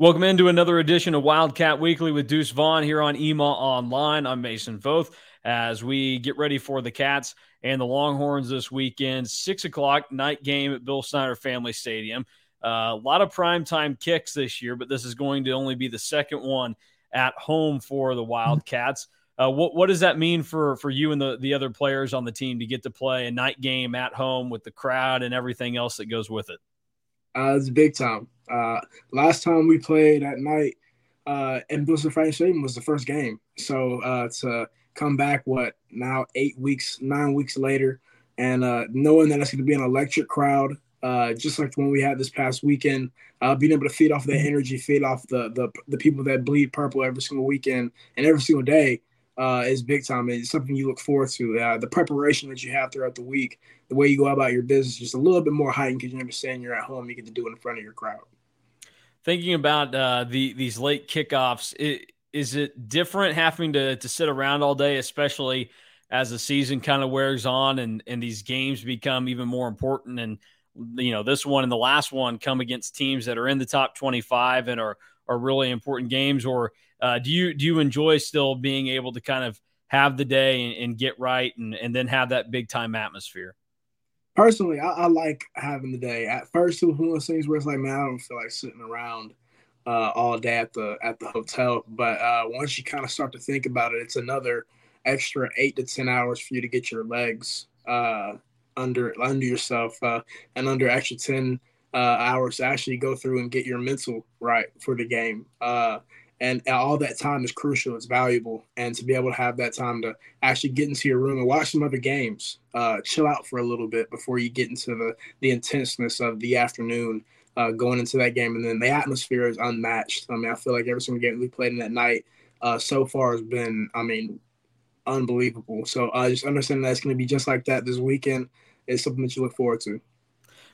Welcome into another edition of Wildcat Weekly with Deuce Vaughn here on EMAW Online. I'm Mason Voth as we get ready for the Cats and the Longhorns this weekend. Six o'clock night game at Bill Snyder Family Stadium. Uh, a lot of primetime kicks this year, but this is going to only be the second one at home for the Wildcats. Uh, what what does that mean for for you and the the other players on the team to get to play a night game at home with the crowd and everything else that goes with it? Uh, it's big time. Uh, last time we played at night uh, in Bill Snyder Family Stadium was the first game. So uh, to come back, what now eight weeks, nine weeks later, and uh, knowing that it's going to be an electric crowd, uh, just like the one we had this past weekend, uh, being able to feed off that energy, feed off the, the the people that bleed purple every single weekend and every single day uh, is big time. It's something you look forward to. Uh, the preparation that you have throughout the week, the way you go about your business, just a little bit more heightened because you understand you're at home. You get to do it in front of your crowd. Thinking about uh, the these late kickoffs, it, is it different having to to sit around all day, especially as the season kind of wears on and and these games become even more important and you know this one and the last one come against teams that are in the top 25 and are are really important games or uh, do you do you enjoy still being able to kind of have the day and, and get right and, and then have that big time atmosphere? Personally, I, I, like having the day. At first, it was one of those things where it's like, man, I don't feel like sitting around uh, all day at the at the hotel. But uh, once you kind of start to think about it, it's another extra eight to ten hours for you to get your legs uh, under under yourself uh, and under extra ten uh, hours to actually go through and get your mental right for the game. And all that time is crucial. It's valuable, and to be able to have that time to actually get into your room and watch some other games, uh, chill out for a little bit before you get into the the intenseness of the afternoon. Uh, going into that game, and then the atmosphere is unmatched. I mean, I feel like every single game we played in that night uh, so far has been, I mean, unbelievable. So uh, just understand that it's going to be just like that this weekend is something that you look forward to.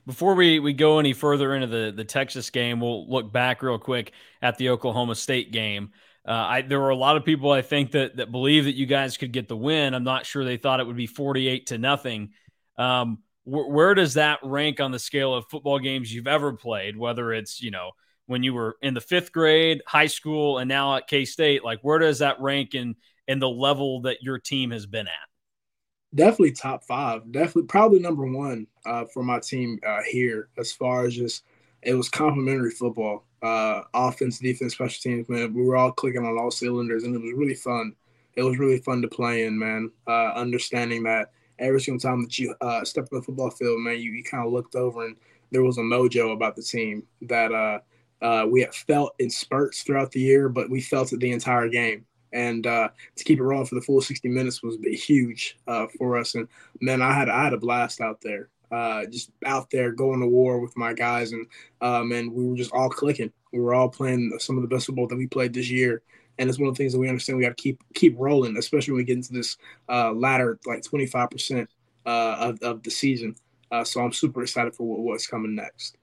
Before we, we go any further into the, the Texas game, we'll look back real quick at the Oklahoma State game. Uh, I, there were a lot of people I think that that believe that you guys could get the win. I'm not sure they thought it would be 48 to nothing. Um, wh- where does that rank on the scale of football games you've ever played? Whether it's you know when you were in the fifth grade, high school, and now at K State, like where does that rank in in the level that your team has been at? Definitely top five. Definitely, probably number one uh, for my team uh, here as far as just it was complementary football, uh, offense, defense, special teams. Man, we were all clicking on all cylinders, and it was really fun. It was really fun to play in, man. Uh, understanding that every single time that you uh, stepped on the football field, man, you, you kind of looked over and there was a mojo about the team that uh, we had felt in spurts throughout the year, but we felt it the entire game and uh, to keep it rolling for the full 60 minutes was huge uh, for us. And man, I had I had a blast out there, uh, just out there going to war with my guys, and um, and we were just all clicking. We were all playing some of the best football that we played this year. And it's one of the things that we understand we got to keep keep rolling, especially when we get into this uh, latter like 25 percent uh, of, of the season. Uh, so I'm super excited for what, what's coming next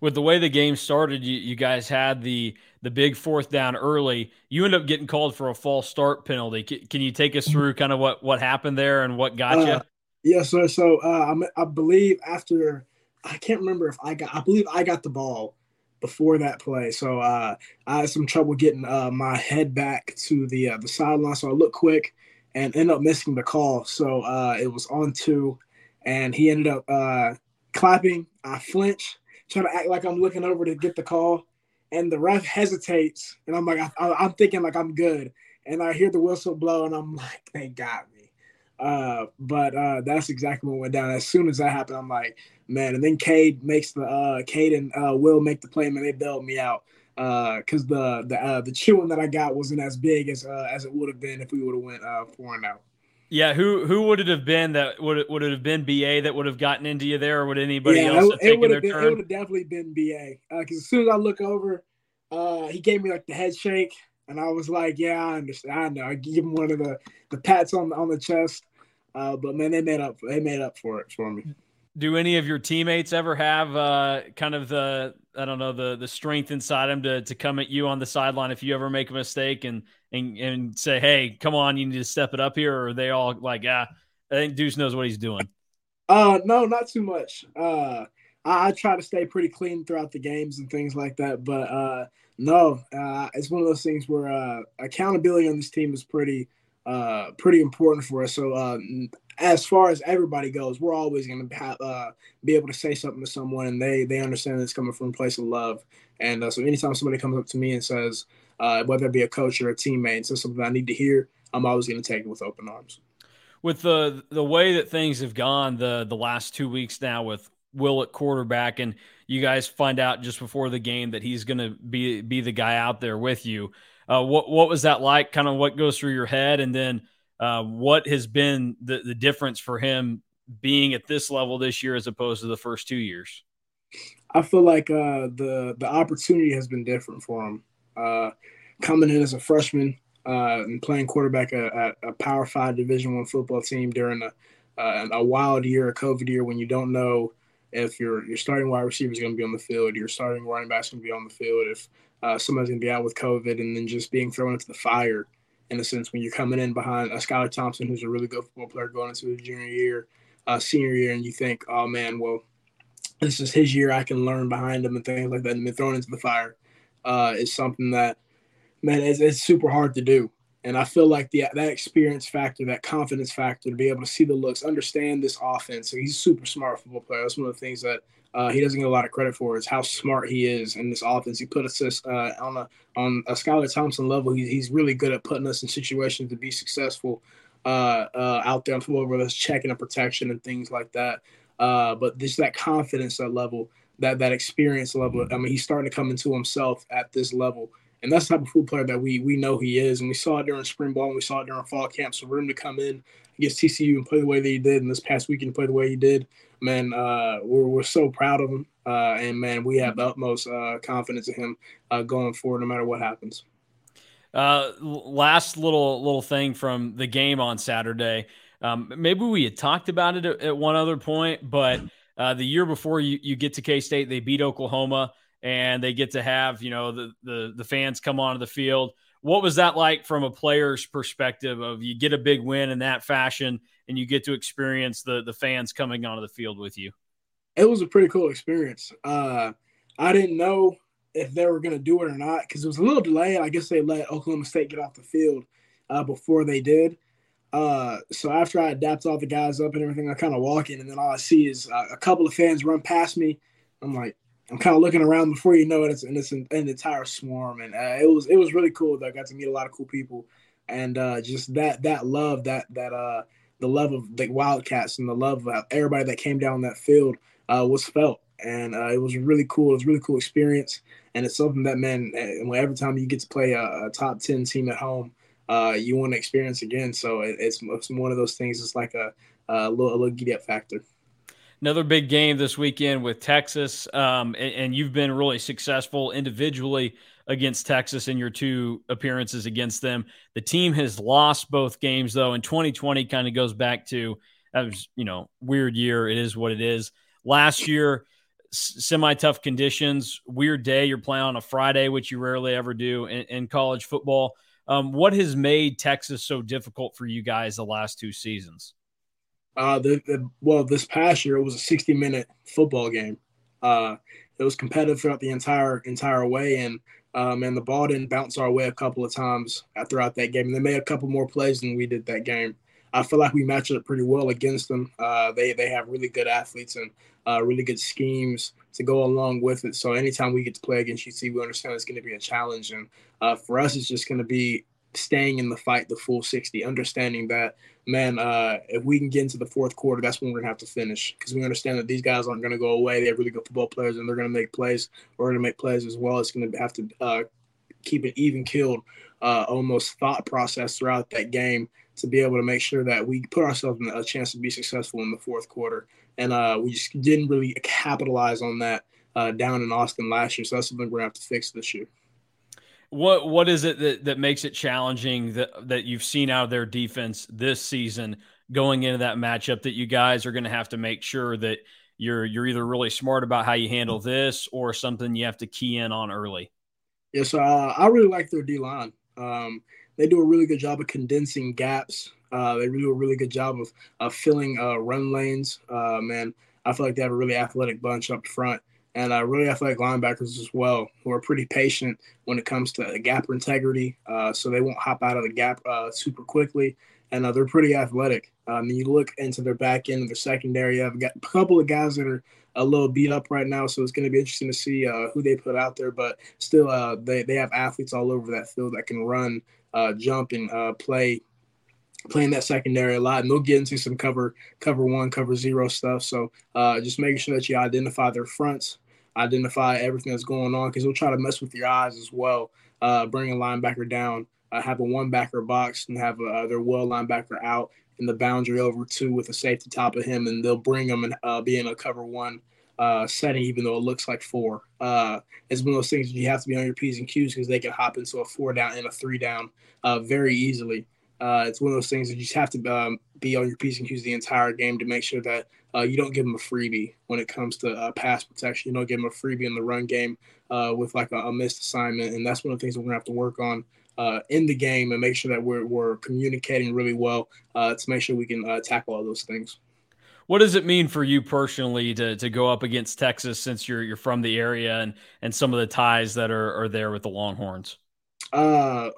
with the way the game started, you, you guys had the the big fourth down early. You end up getting called for a false start penalty. Can, can you take us through kind of what what happened there and what got uh, you? Yeah, so so uh, I believe after I can't remember if I got I believe I got the ball before that play. So uh, I had some trouble getting uh, my head back to the uh, the sideline. So I looked quick and ended up missing the call. So uh, it was on two, and he ended up uh, clapping. I flinch trying to act like I'm looking over to get the call, and the ref hesitates, and I'm like, I, am thinking like I'm good, and I hear the whistle blow, and I'm like, they got me. Uh, but uh, that's exactly what went down. As soon as that happened, I'm like, man. And then Cade makes the uh, Cade and uh, Will make the play, man. They bailed me out because uh, the the uh, the chewing that I got wasn't as big as uh, as it would have been if we would have went four and out. Yeah, who who would it have been that would it, would it have been BA that would have gotten into you there, or would anybody yeah, else have it, taken their been, turn? It would have definitely been BA because uh, as soon as I look over, uh, he gave me like the head shake, and I was like, "Yeah, I understand. I know." I give him one of the the pats on on the chest, uh, but man, they made up they made up for it for me do any of your teammates ever have uh, kind of the I don't know the the strength inside him to to come at you on the sideline if you ever make a mistake and and and say, hey, come on, you need to step it up here, or are they all like, yeah, I think Deuce knows what he's doing. Uh, no, not too much. Uh, I, I, try to stay pretty clean throughout the games and things like that. But uh, no, uh, it's one of those things where uh, accountability on this team is pretty uh, pretty important for us. So uh, as far as everybody goes, we're always going to uh, be able to say something to someone, and they they understand it's coming from a place of love. And uh, so anytime somebody comes up to me and says, uh, whether it be a coach or a teammate, says something I need to hear, I'm always going to take it with open arms. With the the way that things have gone the the last two weeks now with Will at quarterback, and you guys find out just before the game that he's going to be be the guy out there with you. Uh, what what was that like? Kind of what goes through your head, and then uh, what has been the the difference for him being at this level this year as opposed to the first two years? I feel like uh, the the opportunity has been different for him. Uh, coming in as a freshman uh, and playing quarterback at, a Power Five Division One football team during a, uh, a wild year, a COVID year, when you don't know if your your starting wide receiver is going to be on the field, your starting running back is going to be on the field, if uh, somebody's going to be out with COVID, and then just being thrown into the fire in a sense when you're coming in behind a Skylar Thompson, who's a really good football player going into his junior year, uh, senior year, and you think, oh man, well, this is his year. I can learn behind him and things like that, and been thrown into the fire uh, is something that, man, it's, it's super hard to do. And I feel like the that experience factor, that confidence factor, to be able to see the looks, understand this offense. So he's a super smart football player. That's one of the things that uh, he doesn't get a lot of credit for is how smart he is in this offense. He put us uh, on a on a Skylar Thompson level. He, he's really good at putting us in situations to be successful uh, uh out there on football, whether it's checking and protection and things like that. Uh, but just that confidence, that level, that that experience level. I mean, he's starting to come into himself at this level. And that's the type of football player that we we know he is. And we saw it during spring ball and we saw it during fall camp. So for him to come in against TCU and play the way that he did, and this past weekend play the way he did, man, uh, we're, we're so proud of him. Uh, and man, we have the utmost uh, confidence in him uh, going forward, no matter what happens. Uh, last little little thing from the game on Saturday. Um, maybe we had talked about it at, at one other point, but uh, the year before you, you get to K State, they beat Oklahoma and they get to have you know the the, the fans come onto the field. What was that like from a player's perspective? Of you get a big win in that fashion, and you get to experience the the fans coming onto the field with you. It was a pretty cool experience. Uh, I didn't know if they were going to do it or not because it was a little delayed. I guess they let Oklahoma State get off the field uh, before they did. Uh, so after I adapt all the guys up and everything, I kind of walk in, and then all I see is uh, a couple of fans run past me. I'm like, I'm kind of looking around before you know it, it's, and it's an, an entire swarm, and uh, it was it was really cool. That I got to meet a lot of cool people, and uh, just that that love, that that uh, the love of the Wildcats and the love of everybody that came down that field uh, was felt, and uh, it was really cool. It was a really cool experience, and it's something that man, uh, every time you get to play a, a top ten team at home uh, you want to experience again. So it, it's, it's one of those things. It's like a, a little, a little giddy up factor. Another big game this weekend with Texas, um, and, and, you've been really successful individually against Texas in your two appearances against them. The team has lost both games though, and 2020 kind of goes back to that was you know weird year. It is what it is. Last year, semi tough conditions, weird day. You're playing on a Friday, which you rarely ever do in, in college football. Um, what has made Texas so difficult for you guys the last two seasons? Uh, the, the, well, this past year it was a 60 minute football game. Uh, it was competitive throughout the entire entire way, and um, and the ball didn't bounce our way a couple of times throughout that game. And they made a couple more plays than we did that game. I feel like we matched up pretty well against them. Uh, they they have really good athletes and uh, really good schemes to go along with it. So anytime we get to play against UT, we understand it's going to be a challenge. And uh, for us, it's just going to be staying in the fight the full 60, understanding that, man, uh, if we can get into the fourth quarter, that's when we're going to have to finish because we understand that these guys aren't going to go away. They have really good football players and they're going to make plays. We're going to make plays as well. It's going to have to uh, keep it even killed, uh, almost thought process throughout that game to be able to make sure that we put ourselves in a chance to be successful in the fourth quarter and uh, we just didn't really capitalize on that uh, down in Austin last year. So that's something we're gonna have to fix this year. What what is it that, that makes it challenging that that you've seen out of their defense this season going into that matchup that you guys are going to have to make sure that you're you're either really smart about how you handle this or something you have to key in on early. Yes, uh, I really like their D line. Um, they do a really good job of condensing gaps uh, they do a really good job of, of filling uh, run lanes. Uh, man, I feel like they have a really athletic bunch up front and uh, really athletic linebackers as well, who are pretty patient when it comes to gap integrity. Uh, so they won't hop out of the gap uh, super quickly, and uh, they're pretty athletic. Um, you look into their back end of their secondary. I've got a couple of guys that are a little beat up right now, so it's going to be interesting to see uh, who they put out there. But still, uh, they they have athletes all over that field that can run, jump, and play playing that secondary a lot, and they'll get into some cover cover one, cover zero stuff. So uh, just making sure that you identify their fronts, identify everything that's going on, because they'll try to mess with your eyes as well. Uh, bring a linebacker down, uh, have a one backer box, and have uh, their Will linebacker out in the boundary over two with a safety top of him, and they'll bring them and uh, be in a cover one. Uh, setting, even though it looks like four, uh, it's one of those things you have to be on your p's and q's because they can hop into a four down and a three down uh, very easily. Uh, it's one of those things that you just have to um, be on your P's and Q's the entire game to make sure that uh, you don't give them a freebie when it comes to uh, pass protection. You don't give them a freebie in the run game uh, with like a, a, missed assignment. And that's one of the things we're going to have to work on uh, in the game and make sure that we're, we're communicating really well uh, to make sure we can tackle all those things. What does it mean for you personally to, to go up against Texas since you're you're from the area and, and some of the ties that are, are there with the Longhorns?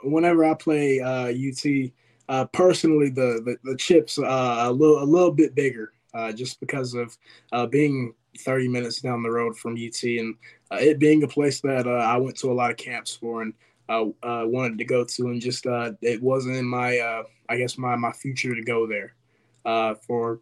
whenever I play UT, uh, personally, the the, the chips uh, a little a little bit bigger, uh, just because of uh, being 30 minutes down the road from UT and uh, it being a place that uh, I went to a lot of camps for and wanted to go to, and just it wasn't in my I guess my my future to go there for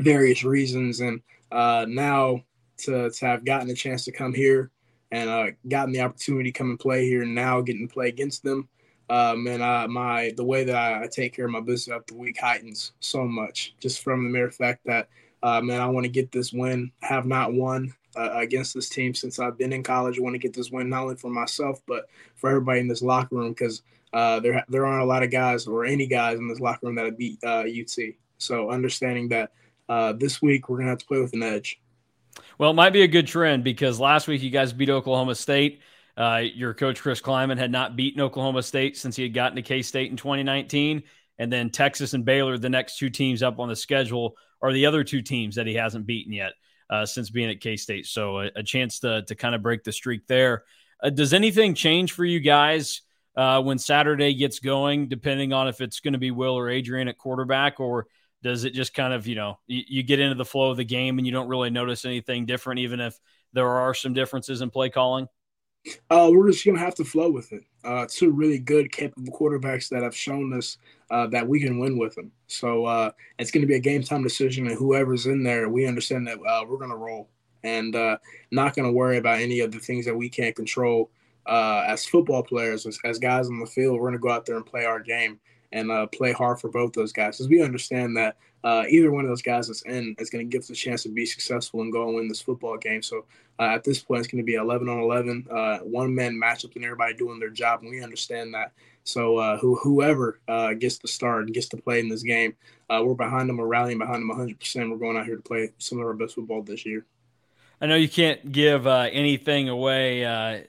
various reasons, and now to to have gotten a chance to come here and gotten the opportunity to come and play here, and now getting to play against them um, and I, my the way that I, I take care of my business up the week heightens so much just from the mere fact that uh, man I want to get this win. Have not won uh, against this team since I've been in college. I want to get this win not only for myself but for everybody in this locker room because uh, there there aren't a lot of guys or any guys in this locker room that beat UT. Uh, so understanding that uh, this week we're gonna have to play with an edge. Well, it might be a good trend because last week you guys beat Oklahoma State. Uh, your coach, Chris Klieman, had not beaten Oklahoma State since he had gotten to K State in 2019. And then Texas and Baylor, the next two teams up on the schedule, are the other two teams that he hasn't beaten yet uh, since being at K State. So a, a, chance to, to kind of break the streak there. Uh, does anything change for you guys uh, when Saturday gets going, depending on if it's going to be Will or Adrian at quarterback, or does it just kind of, you know, you get into the flow of the game and you don't really notice anything different, even if there are some differences in play calling? Uh, we're just gonna have to flow with it. Uh, two really good, capable quarterbacks that have shown us uh, that we can win with them. So uh, it's gonna be a game time decision, and whoever's in there, we understand that uh, we're gonna roll and uh, not gonna worry about any of the things that we can't control. as football players, as, as, guys on the field, we're gonna go out there and play our game and play hard for both those guys, because we understand that either one of those guys that's in is to give us a chance to be successful and go and win this football game. So uh, at this point, it's going to be 11 on 11, uh, one man matchup, and everybody doing their job, and we understand that. So uh, who, whoever uh, gets the start and gets to play in this game, uh, we're behind them. We're rallying behind them 100%. We're going out here to play some of our best football this year. I know you can't give anything away,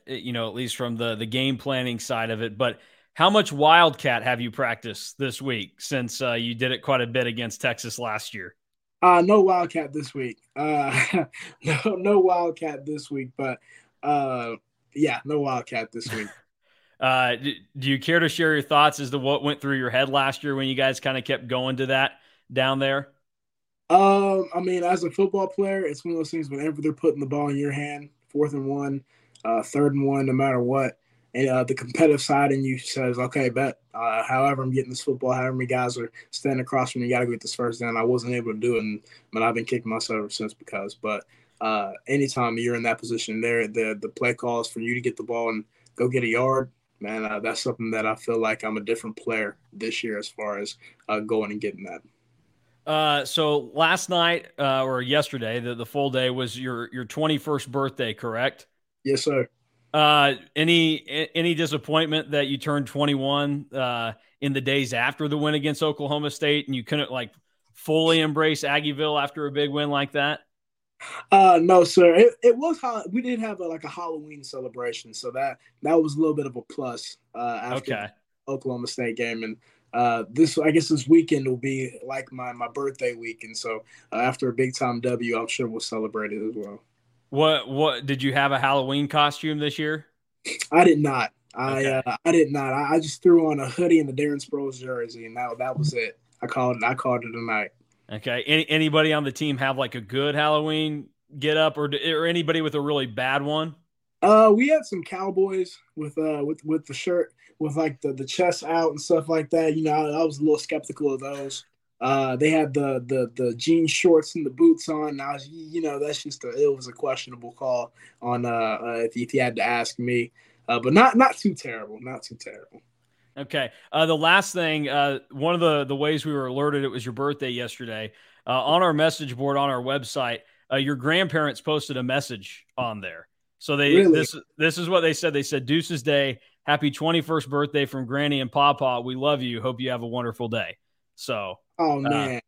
you know, at least from the the game planning side of it, but how much Wildcat have you practiced this week since uh, you did it quite a bit against Texas last year? Uh, no Wildcat this week. Uh, no, no Wildcat this week, but uh, yeah, no Wildcat this week. uh, do you care to share your thoughts as to what went through your head last year when you guys kind of kept going to that down there? Um, I mean, as a football player, it's one of those things whenever they're putting the ball in your hand, fourth and one, uh, third and one, no matter what, and uh, the competitive side in you says, okay, bet. Uh, however, I'm getting this football. However many guys are standing across from me, you got to get this first down. I wasn't able to do it, and but I've been kicking myself ever since because. But uh, anytime you're in that position, there the the play calls for you to get the ball and go get a yard. Man, uh, that's something that I feel like I'm a different player this year as far as uh, going and getting that. Uh, so last night uh, or yesterday, the, the full day was your your 21st birthday, correct? Yes, sir. Uh, any any disappointment that you turned 21 uh, in the days after the win against Oklahoma State and you couldn't like fully embrace Aggieville after a big win like that? Uh, no, sir. It, it was we did have a, like a Halloween celebration, so that that was a little bit of a plus uh, after okay. Oklahoma State game, and uh, this I guess this weekend will be like my my birthday weekend. So uh, after a big time W, I'm sure we'll celebrate it as well. What what did you have a Halloween costume this year? I did not. I okay. uh, I did not. I, I, just threw on a hoodie and the Darren Sproles jersey, and that that was it. I called it. I called it a night. Okay. Any, anybody on the team have like a good Halloween get up, or or anybody with a really bad one? Uh, we had some cowboys with uh with with the shirt with like the the chest out and stuff like that. You know, I, I was a little skeptical of those. Uh, they had the the the jean shorts and the boots on. Now, you know, that's just a, it was a questionable call on uh, uh if, if you had to ask me, uh, but not not too terrible, not too terrible. Okay. Uh, the last thing, uh, one of the the ways we were alerted it was your birthday yesterday. Uh, on our message board on our website, uh, your grandparents posted a message on there. So they really? this this is what they said. They said Deuce's Day, happy 21st birthday from Granny and Papa. We love you. Hope you have a wonderful day. So Oh uh, man. Uh,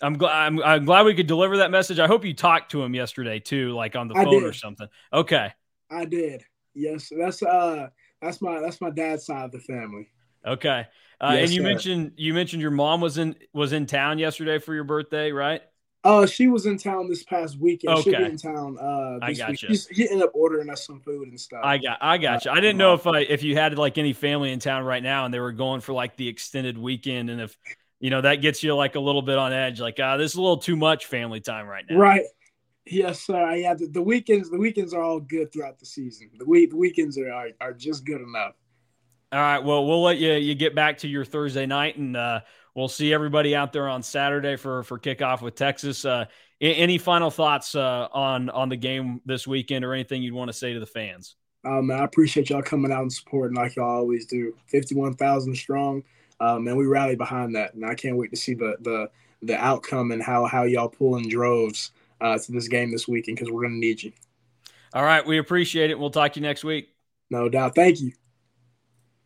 I'm glad I'm, I'm, glad we could deliver that message. I hope you talked to him yesterday too, like on the phone or something. Okay. I did. Yes, that's uh that's my that's my dad's side of the family. Okay. Uh, yes, and you sir. mentioned you mentioned your mom was in was in town yesterday for your birthday, right? Uh, she was in town this past weekend. Okay. She'll be in town. Uh, I got you. She ended up ordering us some food and stuff. I got, I got you. I didn't know if I, if you had like any family in town right now and they were going for like the extended weekend, and if you know that gets you like a little bit on edge, like ah, this is a little too much family time right now. Right. Yes, sir. Yeah, the, the weekends, the weekends are all good throughout the season. The week, the weekends are, are are just good enough. All right. Well, we'll let you you get back to your Thursday night, and uh, we'll see everybody out there on Saturday for for kickoff with Texas. Uh, any final thoughts uh, on on the game this weekend, or anything you'd want to say to the fans? Um, I appreciate y'all coming out and supporting like y'all always do. Fifty one thousand strong, um, and we rally behind that, and I can't wait to see the the the outcome and how how y'all pull in droves uh, to this game this weekend because we're going to need you. All right, we appreciate it. We'll talk to you next week. No doubt. Thank you.